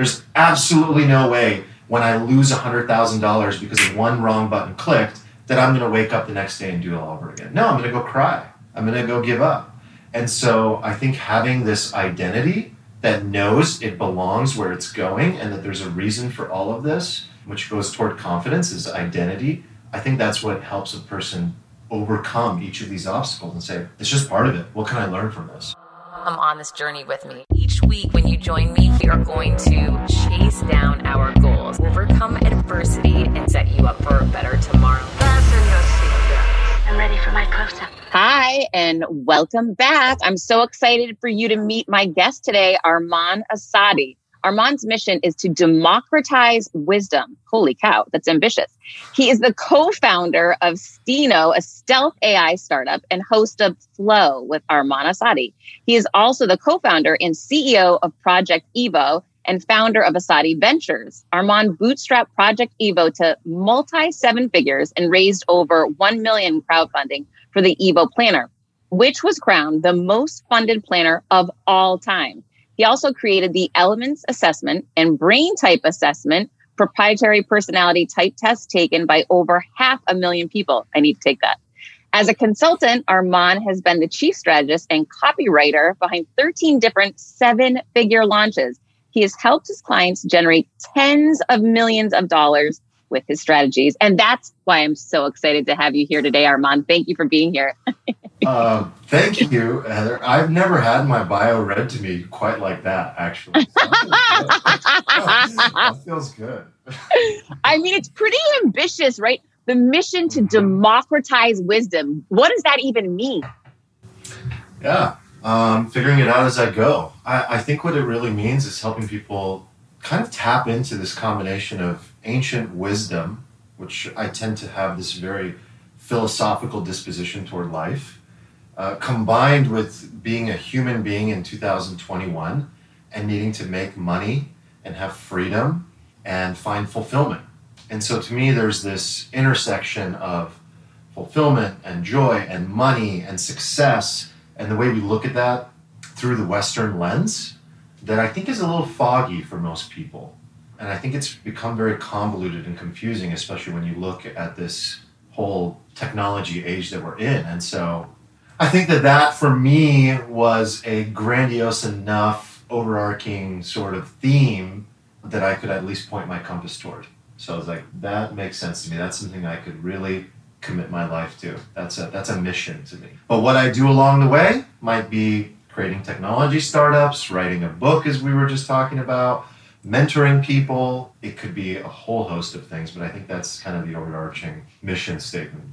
There's absolutely no way when I lose $100,000 because of one wrong button clicked that I'm going to wake up the next day and do it all over again. No, I'm going to go cry. I'm going to go give up. And so I think having this identity that knows it belongs where it's going and that there's a reason for all of this, which goes toward confidence, is identity. I think that's what helps a person overcome each of these obstacles and say, it's just part of it. What can I learn from this? I'm on this journey with me. Each week, when you join me, we are going to chase down our goals, overcome adversity, and set you up for a better tomorrow. Fasten your seatbelts. I'm ready for my close up. Hi, and welcome back. I'm so excited for you to meet my guest today, Arman Assadi. Arman's mission is to democratize wisdom. Holy cow, that's ambitious. He is the co founder of Steno, a stealth AI startup, and host of Flow with Arman Assadi. He is also the co founder and CEO of Project Evo and founder of Assadi Ventures. Arman bootstrapped Project Evo to multi seven figures and raised over 1 million crowdfunding for the Evo Planner, which was crowned the most funded planner of all time. He also created the Elements Assessment and Brain Type Assessment, proprietary personality type test taken by over half a million people. I need to take that. As a consultant, Arman has been the chief strategist and copywriter behind 13 different seven figure launches. He has helped his clients generate tens of millions of dollars with his strategies. And that's why I'm so excited to have you here today, Arman. Thank you for being here. uh, thank you, Heather. I've never had my bio read to me quite like that, actually. That feels good. I mean, it's pretty ambitious, right? The mission to democratize wisdom. What does that even mean? Yeah, um, figuring it out as I go. I, I think what it really means is helping people kind of tap into this combination of ancient wisdom, which I tend to have this very philosophical disposition toward life, uh, combined with being a human being in 2021 and needing to make money and have freedom and find fulfillment. And so to me, there's this intersection of fulfillment and joy and money and success and the way we look at that through the Western lens that I think is a little foggy for most people. And I think it's become very convoluted and confusing, especially when you look at this whole technology age that we're in. And so I think that that for me was a grandiose enough, overarching sort of theme that I could at least point my compass toward. So I was like, that makes sense to me. That's something I could really commit my life to. That's a that's a mission to me. But what I do along the way might be creating technology startups, writing a book, as we were just talking about, mentoring people. It could be a whole host of things, but I think that's kind of the overarching mission statement.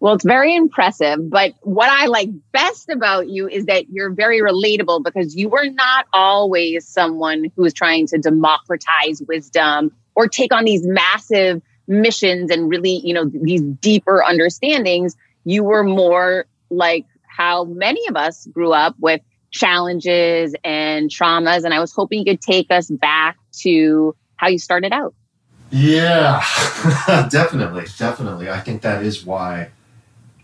Well, it's very impressive. But what I like best about you is that you're very relatable because you were not always someone who was trying to democratize wisdom or take on these massive missions and really, you know, these deeper understandings. You were more like how many of us grew up with challenges and traumas. And I was hoping you could take us back to how you started out. Yeah, definitely. Definitely. I think that is why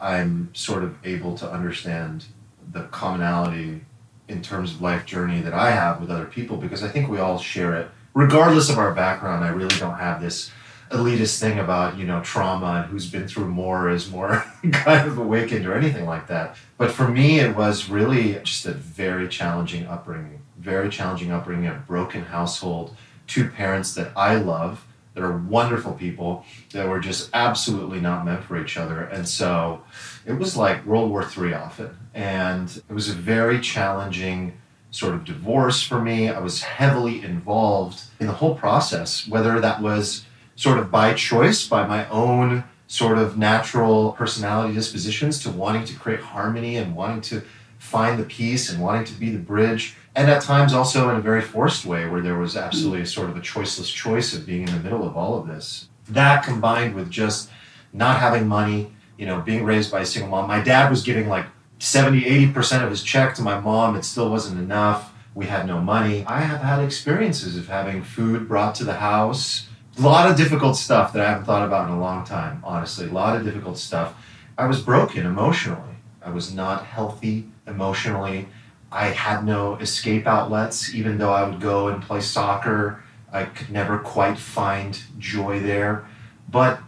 I'm sort of able to understand the commonality in terms of life journey that I have with other people because I think we all share it. Regardless of our background, I really don't have this elitist thing about you know trauma and who's been through more is more kind of awakened or anything like that. But for me it was really just a very challenging upbringing very challenging upbringing a broken household two parents that i love that are wonderful people that were just absolutely not meant for each other. And so it was like world war iii often. And it was a very challenging sort of divorce for me. I was heavily involved in the whole process whether that was sort of by choice, by my own sort of natural personality dispositions to wanting to create harmony and wanting to find the peace and wanting to be the bridge. And at times also in a very forced way where there was absolutely a sort of a choiceless choice of being in the middle of all of this. That combined with just not having money, you know, being raised by a single mom. My dad was giving like 70, 80% of his check to my mom. It still wasn't enough. We had no money. I have had experiences of having food brought to the house a lot of difficult stuff that I haven't thought about in a long time, honestly. A lot of difficult stuff. I was broken emotionally. I was not healthy emotionally. I had no escape outlets, even though I would go and play soccer I could never quite find joy there. But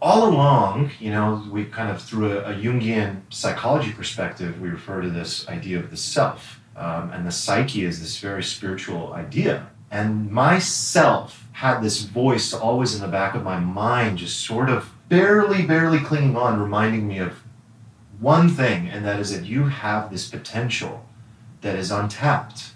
all along, you know, we kind of, through a, a Jungian psychology perspective, we refer to this idea of the self. Um, and the psyche is this very spiritual idea. And myself had this voice always in the back of my mind, just sort of barely, barely clinging on, reminding me of one thing, and that is that you have this potential that is untapped.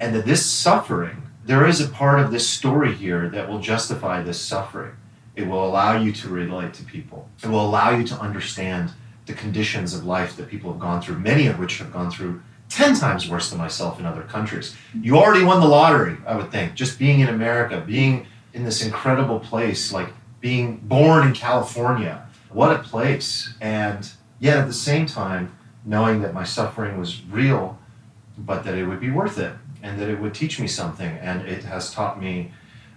And that this suffering, there is a part of this story here that will justify this suffering. It will allow you to relate to people. It will allow you to understand the conditions of life that people have gone through, many of which have gone through 10 times worse than myself in other countries. You already won the lottery, I would think, just being in America, being in this incredible place, like being born in California. What a place. And yet at the same time, knowing that my suffering was real, but that it would be worth it and that it would teach me something. And it has taught me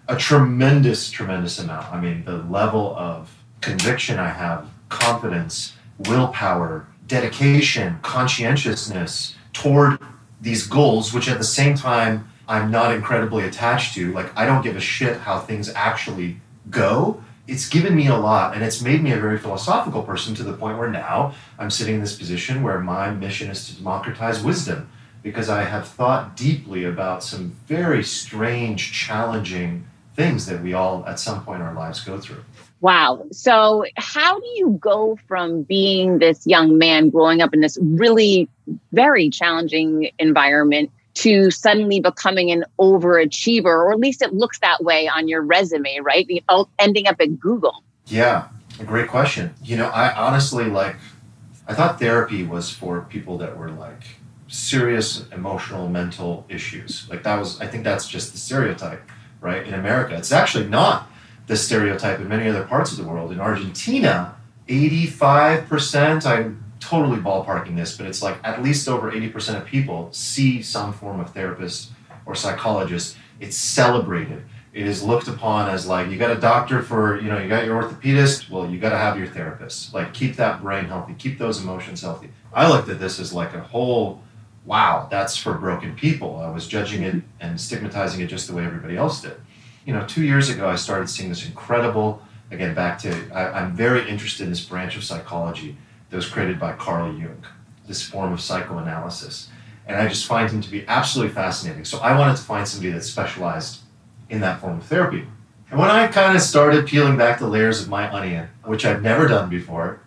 a tremendous, tremendous amount. I mean, the level of conviction I have, confidence, willpower, dedication, conscientiousness toward these goals, which at the same time I'm not incredibly attached to. Like, I don't give a shit how things actually go. It's given me a lot and it's made me a very philosophical person to the point where now I'm sitting in this position where my mission is to democratize wisdom because I have thought deeply about some very strange, challenging things that we all at some point in our lives go through. Wow. So, how do you go from being this young man growing up in this really very challenging environment to suddenly becoming an overachiever, or at least it looks that way on your resume, right? Oh, ending up at Google. Yeah, a great question. You know, I honestly like, I thought therapy was for people that were like serious emotional, mental issues. Like, that was, I think that's just the stereotype right, in America. It's actually not the stereotype in many other parts of the world. In Argentina, 85%, I'm totally ballparking this, but it's like at least over 80% of people see some form of therapist or psychologist. It's celebrated. It is looked upon as like, you got a doctor for, you know, you got your orthopedist, well, you got to have your therapist. Like, keep that brain healthy, keep those emotions healthy. I looked at this as like a whole wow, that's for broken people. I was judging it and stigmatizing it just the way everybody else did. You know, two years ago, I started seeing this incredible, again, back to, I, am very interested in this branch of psychology that was created by Carl Jung, this form of psychoanalysis. And I just find him to be absolutely fascinating. So I wanted to find somebody that specialized in that form of therapy. And when I kind of started peeling back the layers of my onion, which I've never done before,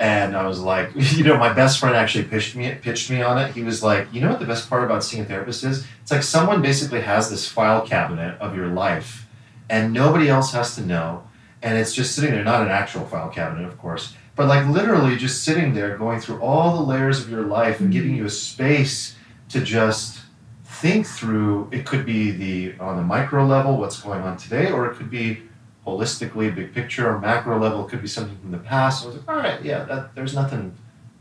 and I was like, you know, my best friend actually pitched me pitched me on it. He was like, you know what the best part about seeing a therapist is? It's like someone basically has this file cabinet of your life, and nobody else has to know, and it's just sitting there. Not an actual file cabinet, of course, but like literally just sitting there, going through all the layers of your life and giving mm-hmm. you a space to just think through. It could be the on the micro level, what's going on today, or it could be holistically, big picture, or macro level. It could be something from the past. I was like, all right, yeah, that, there's nothing,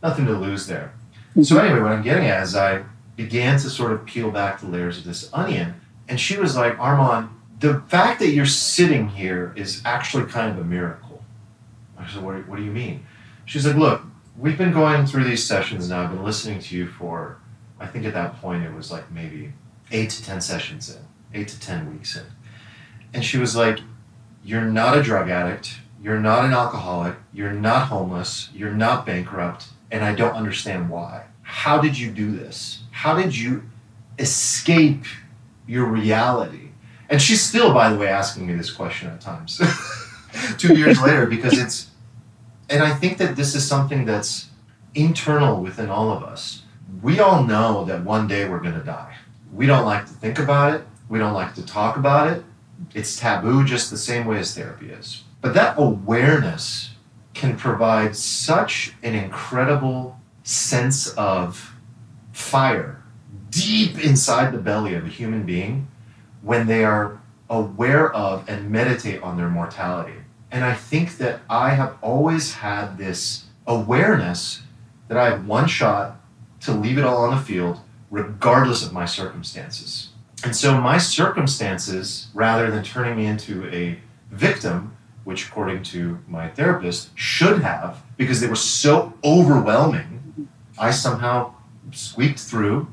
nothing to lose there. Mm-hmm. So anyway, what I'm getting at is I began to sort of peel back the layers of this onion, and she was like, Arman, the fact that you're sitting here is actually kind of a miracle. I said, what, what do you mean? She's like, look, we've been going through these sessions now. I've been listening to you for, I think at that point it was like maybe eight to 10 sessions in, eight to 10 weeks in. And she was like, you're not a drug addict, you're not an alcoholic, you're not homeless, you're not bankrupt, and I don't understand why. How did you do this? How did you escape your reality? And she's still, by the way, asking me this question at times, two years later, because it's, and I think that this is something that's internal within all of us. We all know that one day we're going to die. We don't like to think about it, we don't like to talk about it, it's taboo just the same way as therapy is. But that awareness can provide such an incredible sense of fire deep inside the belly of a human being when they are aware of and meditate on their mortality. And I think that I have always had this awareness that I have one shot to leave it all on the field, regardless of my circumstances. And so my circumstances, rather than turning me into a victim, which according to my therapist should have, because they were so overwhelming, I somehow squeaked through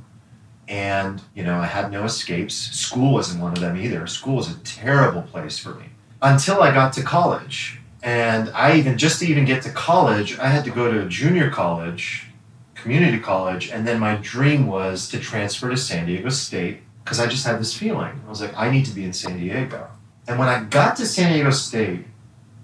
And, you know, I had no escapes. School wasn't one of them either. School was a terrible place for me until I got to college. And I even, just to even get to college, I had to go to a junior college, community college. And then my dream was to transfer to San Diego State because I just had this feeling. I was like, I need to be in San Diego. And when I got to San Diego State,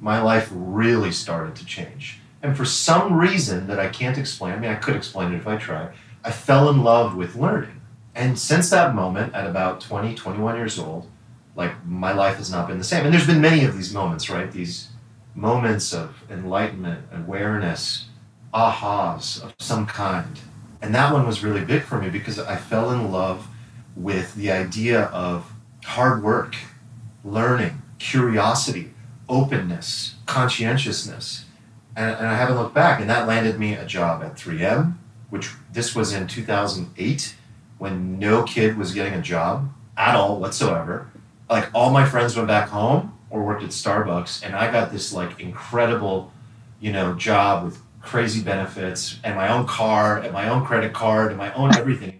my life really started to change. And for some reason that I can't explain, I mean, I could explain it if I tried, I fell in love with learning. And since that moment, at about 20, 21 years old, like my life has not been the same. And there's been many of these moments, right? These moments of enlightenment, awareness, ahas of some kind. And that one was really big for me because I fell in love with the idea of hard work, learning, curiosity, openness, conscientiousness. And, and I haven't looked back. And that landed me a job at 3M, which this was in 2008 when no kid was getting a job at all whatsoever. Like all my friends went back home or worked at Starbucks, and I got this like incredible, you know, job with crazy benefits and my own car and my own credit card and my own everything.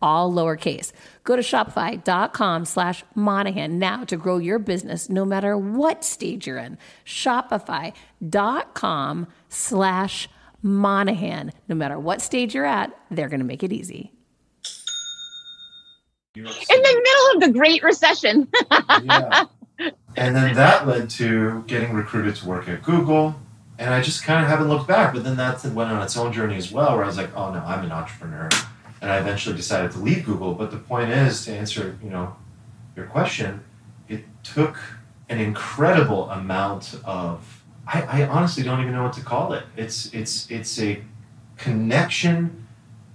all lowercase. Go to shopify.com slash Monahan now to grow your business no matter what stage you're in. Shopify.com slash Monahan. No matter what stage you're at, they're going to make it easy. In the middle of the Great Recession. yeah. And then that led to getting recruited to work at Google. And I just kind of haven't looked back. But then that went on its own journey as well, where I was like, oh no, I'm an entrepreneur. And I eventually decided to leave Google. But the point is, to answer, you know, your question, it took an incredible amount of I, I honestly don't even know what to call it. It's it's it's a connection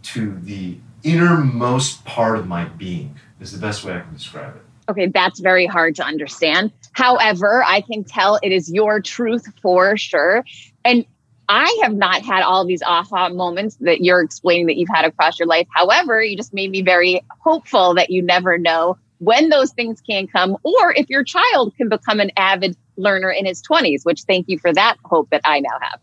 to the innermost part of my being is the best way I can describe it. Okay, that's very hard to understand. However, I can tell it is your truth for sure. And I have not had all these aha moments that you're explaining that you've had across your life. However, you just made me very hopeful that you never know when those things can come or if your child can become an avid learner in his 20s, which thank you for that hope that I now have.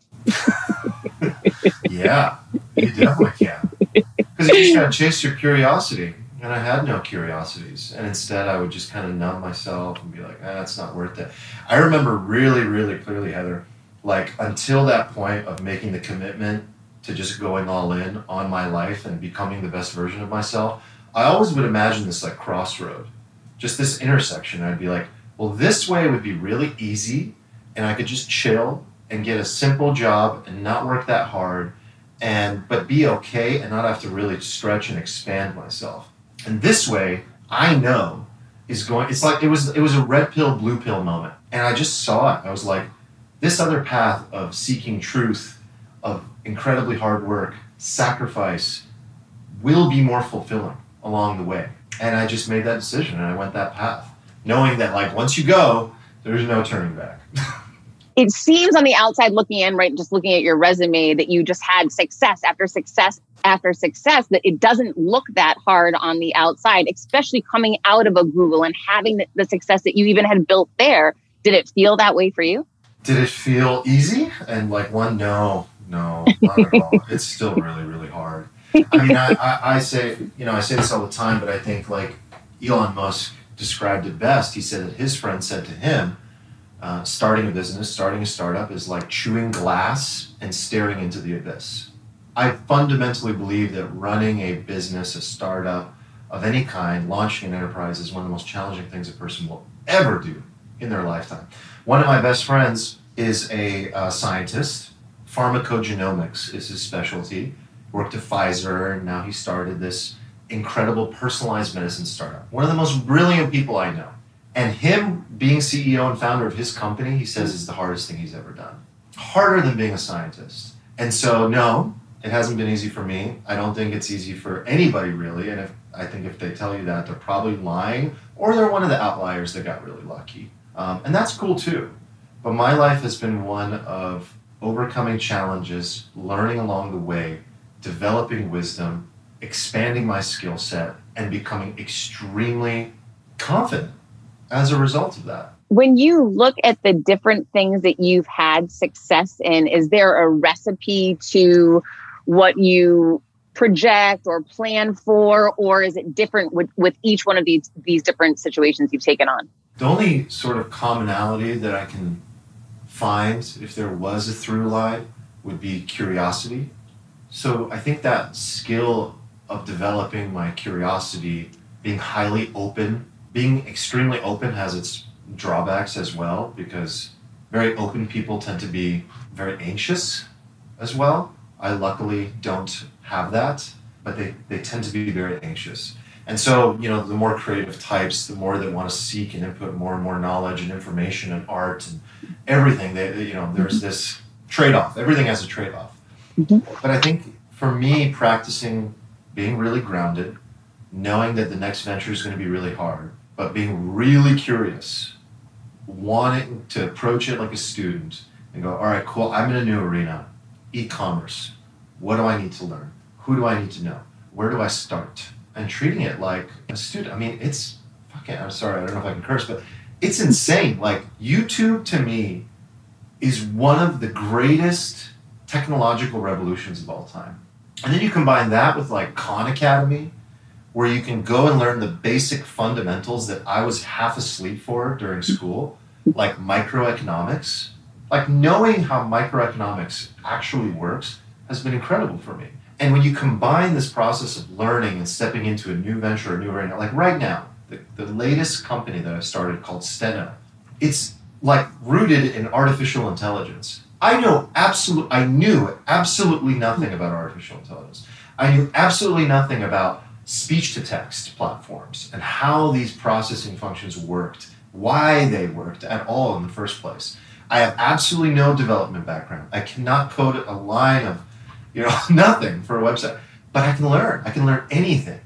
yeah, you definitely can. Because you just gotta chase your curiosity. And I had no curiosities. And instead, I would just kind of numb myself and be like, ah, it's not worth it. I remember really, really clearly, Heather, like until that point of making the commitment to just going all in on my life and becoming the best version of myself, I always would imagine this like crossroad, just this intersection. I'd be like, well, this way would be really easy, and I could just chill and get a simple job and not work that hard and but be okay and not have to really stretch and expand myself. And this way, I know is going it's like it was it was a red pill blue pill moment. And I just saw it. I was like this other path of seeking truth, of incredibly hard work, sacrifice will be more fulfilling along the way. And I just made that decision and I went that path, knowing that like once you go, there's no turning back. it seems on the outside looking in, right, just looking at your resume, that you just had success after success after success, that it doesn't look that hard on the outside, especially coming out of a Google and having the, success that you even had built there. Did it feel that way for you? Did it feel easy? And like one, no, no, not at all. It's still really, really hard. I mean, I, I, I say, you know, I say this all the time, but I think like Elon Musk described it best. He said that his friend said to him, uh, starting a business, starting a startup is like chewing glass and staring into the abyss. I fundamentally believe that running a business, a startup of any kind, launching an enterprise is one of the most challenging things a person will ever do in their lifetime. One of my best friends is a uh, scientist. Pharmacogenomics is his specialty. Worked at Pfizer, and now he started this incredible personalized medicine startup. One of the most brilliant people I know. And him being CEO and founder of his company, he says is the hardest thing he's ever done. Harder than being a scientist. And so, no, it hasn't been easy for me. I don't think it's easy for anybody really. And if I think if they tell you that, they're probably lying or they're one of the outliers that got really lucky. Um, and that's cool too. But my life has been one of overcoming challenges, learning along the way, developing wisdom, expanding my skill set, and becoming extremely confident as a result of that. When you look at the different things that you've had success in, is there a recipe to what you project or plan for, or is it different with, with each one of these these different situations you've taken on? The only sort of commonality that I can find, if there was a through line, would be curiosity. So I think that skill of developing my curiosity, being highly open, being extremely open has its drawbacks as well because very open people tend to be very anxious as well. I luckily don't have that, but they, they tend to be very anxious. And so, you know, the more creative types, the more they want to seek and input more and more knowledge and information and art and everything. They, you know, there's this trade off. Everything has a trade off. Mm-hmm. But I think for me, practicing being really grounded, knowing that the next venture is going to be really hard, but being really curious, wanting to approach it like a student and go, all right, cool, I'm in a new arena, e commerce. What do I need to learn? Who do I need to know? Where do I start? And treating it like a student. I mean, it's fucking, I'm sorry, I don't know if I can curse, but it's insane. Like, YouTube to me is one of the greatest technological revolutions of all time. And then you combine that with like Khan Academy, where you can go and learn the basic fundamentals that I was half asleep for during school, like microeconomics. Like knowing how microeconomics actually works has been incredible for me. And when you combine this process of learning and stepping into a new venture, a new arena, like right now, the, the latest company that I started called Steno, it's like rooted in artificial intelligence. I know absolute I knew absolutely nothing about artificial intelligence. I knew absolutely nothing about speech to text platforms and how these processing functions worked, why they worked at all in the first place. I have absolutely no development background. I cannot code a line of, you know, nothing for a website, but I can learn. I can learn anything.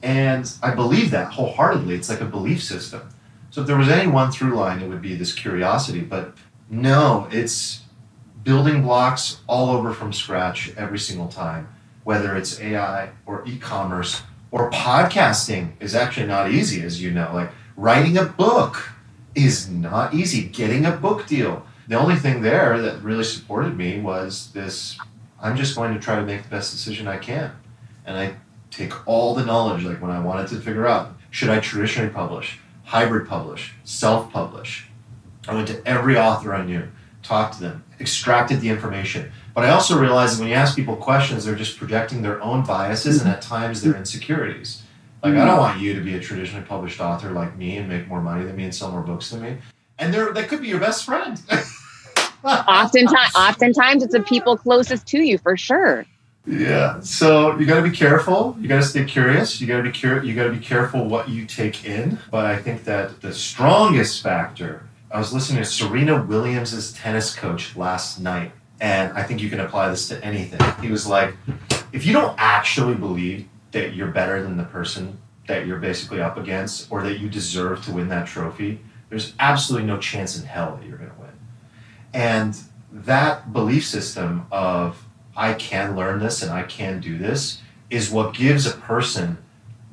And I believe that wholeheartedly. It's like a belief system. So if there was any one through line, it would be this curiosity. But no, it's building blocks all over from scratch every single time, whether it's AI or e commerce or podcasting is actually not easy, as you know. Like writing a book is not easy. Getting a book deal. The only thing there that really supported me was this I'm just going to try to make the best decision I can. And I take all the knowledge, like when I wanted to figure out should I traditionally publish, hybrid publish, self publish. I went to every author I knew, talked to them, extracted the information, but I also realized that when you ask people questions, they're just projecting their own biases and at times their insecurities. Like, I don't want you to be a traditionally published author like me and make more money than me and sell more books than me. And they're, that could be your best friend. oftentimes, oftentimes, it's the people closest to you for sure. Yeah. So you got to be careful. You got to stay curious. You got to be cur- You got to be careful what you take in. But I think that the strongest factor. I was listening to Serena Williams' tennis coach last night, and I think you can apply this to anything. He was like, if you don't actually believe that you're better than the person that you're basically up against or that you deserve to win that trophy, there's absolutely no chance in hell that you're going to. And that belief system of, I can learn this and I can do this, is what gives a person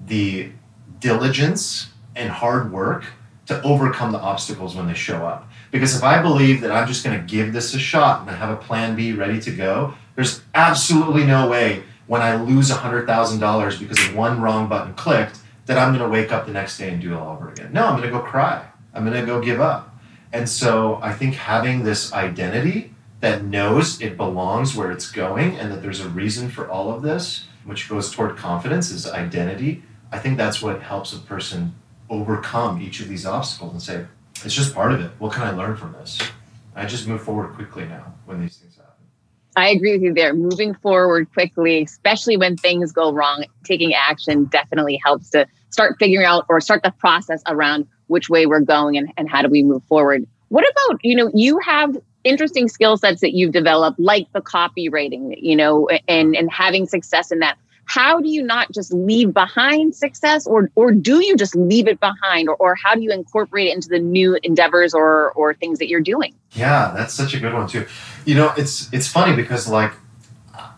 the diligence and hard work to overcome the obstacles when they show up. Because if I believe that I'm just going to give this a shot and I have a plan B ready to go, there's absolutely no way when I lose $100,000 because of one wrong button clicked that I'm going to wake up the next day and do it all over again. No, I'm going to go cry. I'm going to go give up. And so I think having this identity that knows it belongs where it's going and that there's a reason for all of this, which goes toward confidence, is identity. I think that's what helps a person overcome each of these obstacles and say, it's just part of it. What can I learn from this? I just move forward quickly now when these things happen. I agree with you there. Moving forward quickly, especially when things go wrong, taking action definitely helps to start figuring out or start the process around which way we're going and, and how do we move forward. What about, you know, you have interesting skill sets that you've developed, like the copywriting, you know, and, and having success in that. How do you not just leave behind success or or do you just leave it behind or, or how do you incorporate it into the new endeavors or or things that you're doing? Yeah that's such a good one too. You know it's it's funny because like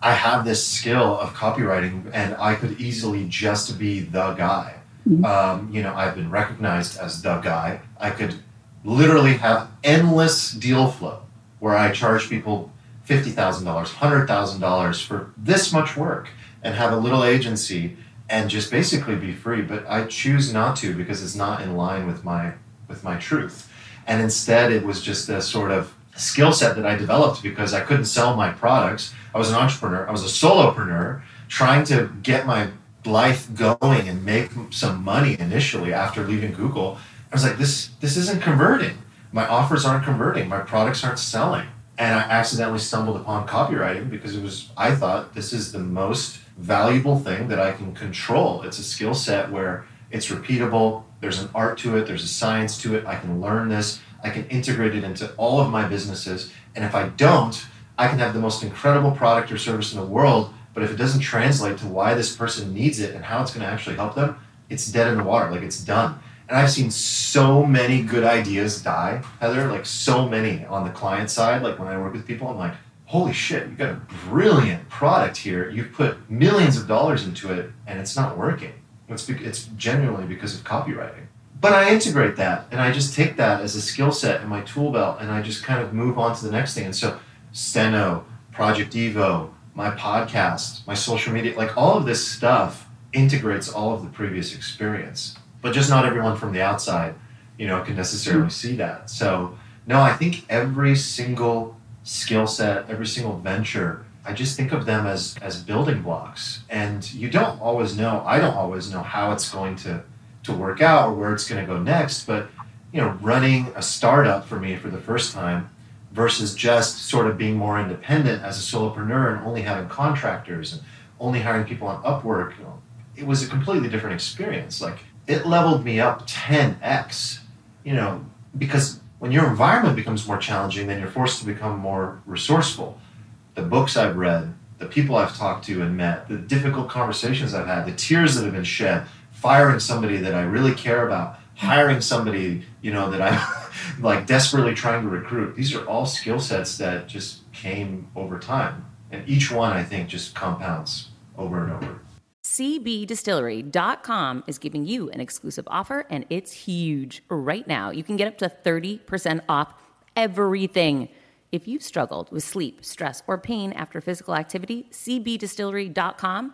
i have this skill of copywriting and i could easily just be the guy mm-hmm. um, you know i've been recognized as the guy. I could literally have endless deal flow where i charge people $50000 $100000 for this much work and have a little agency and just basically be free. But i choose not to because it's not in line with my with my truth. And instead it was just a sort of skill set that i developed because i couldn't sell my products. I was an entrepreneur. I was a solopreneur trying to get my life going and make some money initially after leaving google i was like this this isn't converting my offers aren't converting my products aren't selling and I accidentally stumbled upon copywriting because it was I thought this is the most valuable thing that I can control. It's a skill set where it's repeatable, there's an art to it, there's a science to it. I can learn this, I can integrate it into all of my businesses. And if I don't, I can have the most incredible product or service in the world, but if it doesn't translate to why this person needs it and how it's going to actually help them, it's dead in the water, like it's done. And I've seen so many good ideas die, Heather, like so many on the client side. Like when I work with people, I'm like, holy shit, you've got a brilliant product here. You've put millions of dollars into it and it's not working. It's, be- it's genuinely because of copywriting. But I integrate that and I just take that as a skill set in my tool belt and I just kind of move on to the next thing. And so, Steno, Project Evo, my podcast, my social media, like all of this stuff integrates all of the previous experience but just not everyone from the outside, you know, can necessarily mm-hmm. see that. So no, I think every single skill set, every single venture, I just think of them as as building blocks. And you don't always know, I don't always know how it's going to to work out or where it's going to go next, but you know, running a startup for me for the first time versus just sort of being more independent as a solopreneur and only having contractors and only hiring people on Upwork, you know, it was a completely different experience. Like it leveled me up 10x, you know, because when your environment becomes more challenging, then you're forced to become more resourceful. The books I've read, the people I've talked to and met, the difficult conversations I've had, the tears that have been shed, firing somebody that I really care about, hiring somebody, you know, that I'm like desperately trying to recruit. These are all skill sets that just came over time. And each one, I think, just compounds over and over. CBDistillery.com is giving you an exclusive offer, and it's huge. Right now, you can get up to 30% off everything. If you've struggled with sleep, stress, or pain after physical activity, CBDistillery.com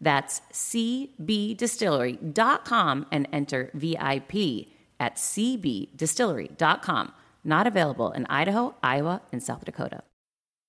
That's cbdistillery.com and enter VIP at cbdistillery.com. Not available in Idaho, Iowa, and South Dakota.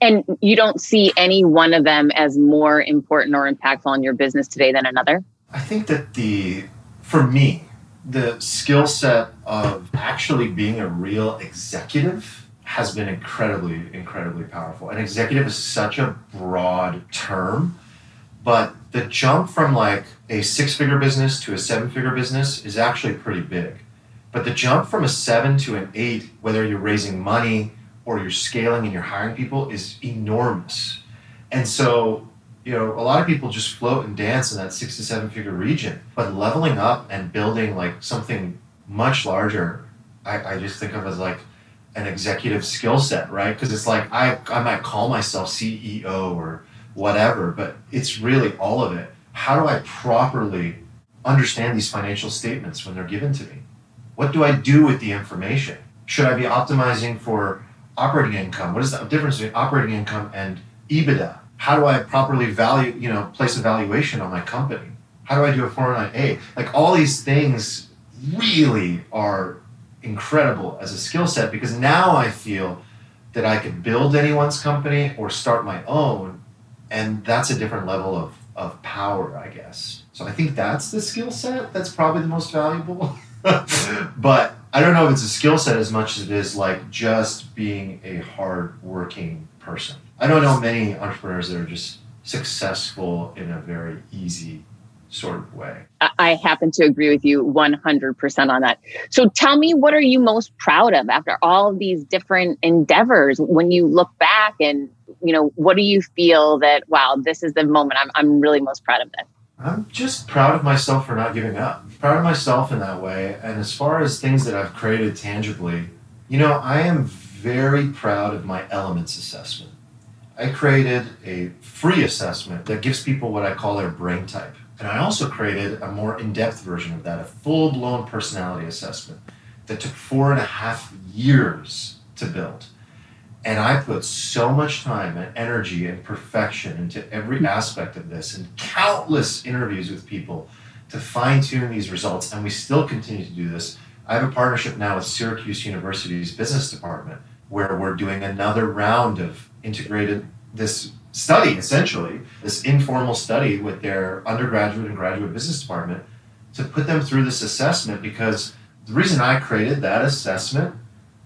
And you don't see any one of them as more important or impactful on your business today than another? I think that the, for me, the skill set of actually being a real executive has been incredibly, incredibly powerful. An executive is such a broad term, but the jump from like a six figure business to a seven figure business is actually pretty big. But the jump from a seven to an eight, whether you're raising money, or you're scaling and you're hiring people is enormous. And so, you know, a lot of people just float and dance in that six to seven figure region. But leveling up and building like something much larger, I, I just think of as like an executive skill set, right? Because it's like I, I might call myself CEO or whatever, but it's really all of it. How do I properly understand these financial statements when they're given to me? What do I do with the information? Should I be optimizing for operating income? What is the difference between operating income and EBITDA? How do I properly value, you know, place a valuation on my company? How do I do a 409A? Like all these things really are incredible as a skill set because now I feel that I could build anyone's company or start my own, and that's a different level of, of power, I guess. So I think that's the skill set that's probably the most valuable. but I don't know if it's a skill set as much as it is like just being a hard working person. I don't know many entrepreneurs that are just successful in a very easy sort of way. I happen to agree with you 100% on that. So tell me, what are you most proud of after all of these different endeavors? When you look back and, you know, what do you feel that, wow, this is the moment I'm, I'm really most proud of this? I'm just proud of myself for not giving up. Proud of myself in that way. And as far as things that I've created tangibly, you know, I am very proud of my elements assessment. I created a free assessment that gives people what I call their brain type. And I also created a more in depth version of that, a full blown personality assessment that took four and a half years to build. And I put so much time and energy and perfection into every hmm. aspect of this and countless interviews with people to fine tune these results. And we still continue to do this. I have a partnership now with Syracuse University's business department where we're doing another round of integrated this study, essentially, this informal study with their undergraduate and graduate business department to put them through this assessment because the reason I created that assessment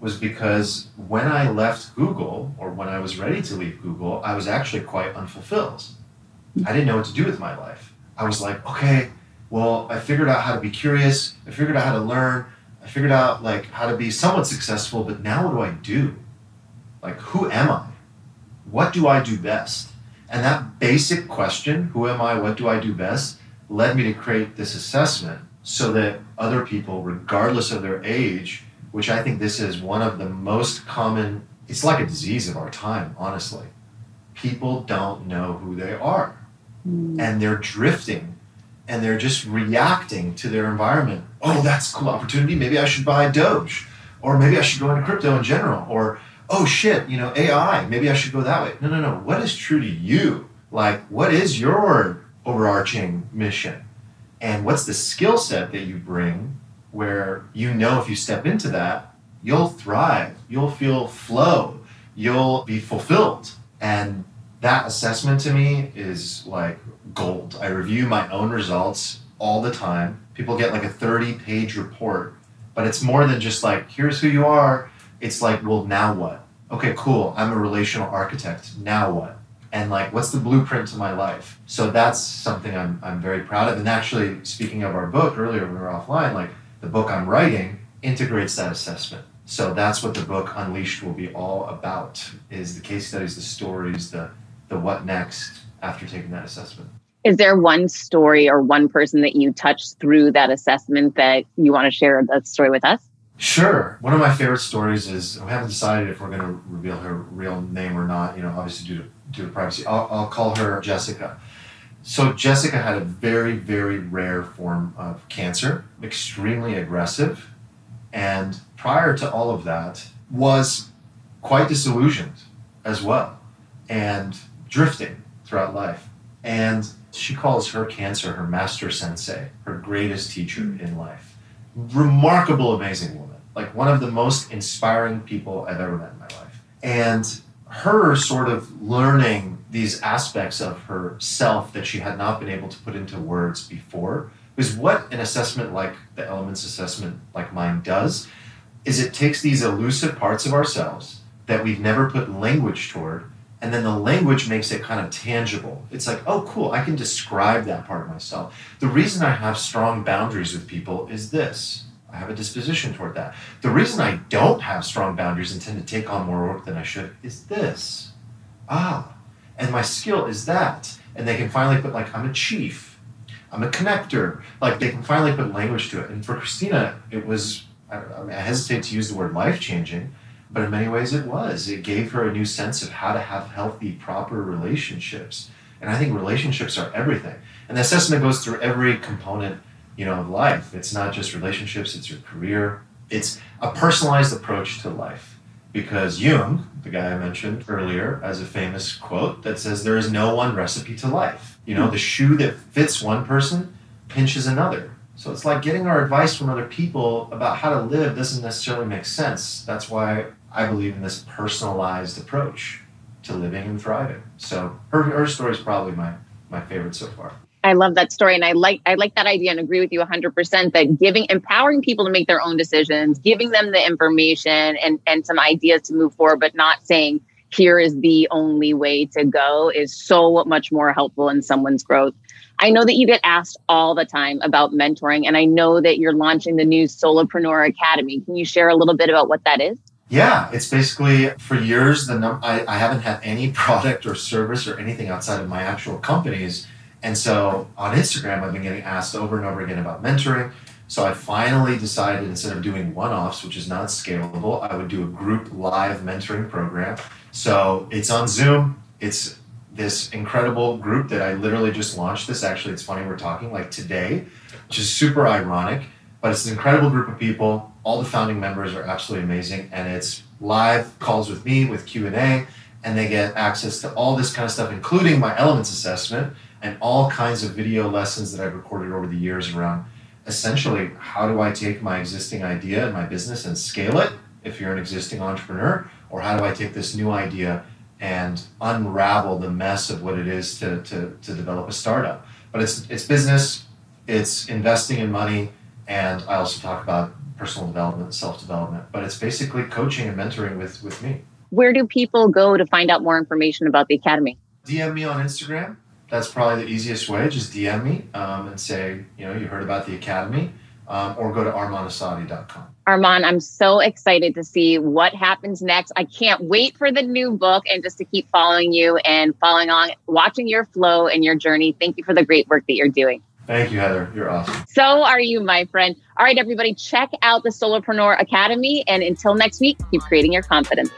was because when I left Google or when I was ready to leave Google, I was actually quite unfulfilled. I didn't know what to do with my life. I was like, okay, well, I figured out how to be curious. I figured out how to learn. I figured out like how to be somewhat successful, but now what do I do? Like, who am I? What do I do best? And that basic question, who am I? What do I do best? led me to create this assessment so that other people, regardless of their age, which I think this is one of the most common, it's like a disease of our time, honestly. People don't know who they are. Mm. And they're drifting and they're just reacting to their environment. Oh, that's a cool opportunity. Maybe I should buy Doge. Or maybe I should go into crypto in general. Or, oh shit, you know, AI, maybe I should go that way. No, no, no. What is true to you? Like, what is your overarching mission? And what's the skill set that you bring where you know if you step into that, you'll thrive, you'll feel flow, you'll be fulfilled. And that assessment to me is like gold. I review my own results all the time. People get like a 30 page report, but it's more than just like, here's who you are. It's like, well, now what? Okay, cool. I'm a relational architect. Now what? and like what's the blueprint to my life so that's something i'm, I'm very proud of and actually speaking of our book earlier when we were offline like the book i'm writing integrates that assessment so that's what the book unleashed will be all about is the case studies the stories the the what next after taking that assessment is there one story or one person that you touched through that assessment that you want to share that story with us Sure. One of my favorite stories is we haven't decided if we're going to reveal her real name or not. You know, obviously due to due to privacy. I'll, I'll call her Jessica. So Jessica had a very very rare form of cancer, extremely aggressive, and prior to all of that was quite disillusioned as well, and drifting throughout life. And she calls her cancer her master sensei, her greatest teacher mm. in life remarkable, amazing woman. Like one of the most inspiring people I've ever met in my life. And her sort of learning these aspects of herself that she had not been able to put into words before is what an assessment like the elements assessment like mine does is it takes these elusive parts of ourselves that we've never put language toward and then the language makes it kind of tangible. It's like, oh, cool, I can describe that part of myself. The reason I have strong boundaries with people is this I have a disposition toward that. The reason I don't have strong boundaries and tend to take on more work than I should is this. Ah, and my skill is that. And they can finally put, like, I'm a chief, I'm a connector. Like, they can finally put language to it. And for Christina, it was, I, I, mean, I hesitate to use the word life changing but in many ways, it was. It gave her a new sense of how to have healthy, proper relationships. And I think relationships are everything. And the assessment goes through every component, you know, of life. It's not just relationships, it's your career. It's a personalized approach to life. Because Jung, the guy I mentioned earlier, has a famous quote that says, There is no one recipe to life. You know, hmm. the shoe that fits one person pinches another. So it's like getting our advice from other people about how to live doesn't necessarily make sense. That's why I believe in this personalized approach to living and thriving. So her, her story is probably my, my favorite so far. I love that story. And I like, I like that idea and agree with you 100% that giving, empowering people to make their own decisions, giving them the information and, and some ideas to move forward, but not saying, here is the only way to go is so much more helpful in someone's growth. I know that you get asked all the time about mentoring, and I know that you're launching the new Solopreneur Academy. Can you share a little bit about what that is? Yeah, it's basically for years the num- I, I haven't had any product or service or anything outside of my actual companies. And so on Instagram, I've been getting asked over and over again about mentoring. So I finally decided instead of doing one offs, which is not scalable, I would do a group live mentoring program. So it's on Zoom. It's this incredible group that I literally just launched this. Actually, it's funny we're talking like today, which is super ironic, but it's an incredible group of people. All the founding members are absolutely amazing, and it's live calls with me with Q and A, and they get access to all this kind of stuff, including my elements assessment and all kinds of video lessons that I've recorded over the years around essentially how do I take my existing idea in my business and scale it if you're an existing entrepreneur, or how do I take this new idea and unravel the mess of what it is to, to, to develop a startup. But it's, it's business, it's investing in money, and I also talk about personal development, self development. But it's basically coaching and mentoring with, with me. Where do people go to find out more information about the Academy? DM me on Instagram. That's probably the easiest way. Just DM me um, and say, you know, you heard about the Academy, um, or go to armanassadi.com. Arman, I'm so excited to see what happens next. I can't wait for the new book and just to keep following you and following on, watching your flow and your journey. Thank you for the great work that you're doing. Thank you, Heather. You're awesome. So are you, my friend. All right, everybody, check out the Solopreneur Academy. And until next week, keep creating your confidence.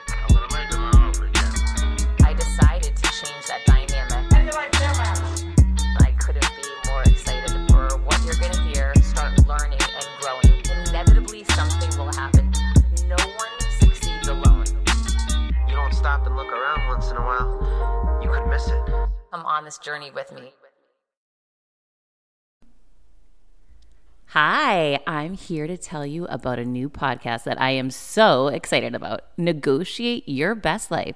On this journey with me. Hi, I'm here to tell you about a new podcast that I am so excited about Negotiate Your Best Life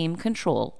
claim control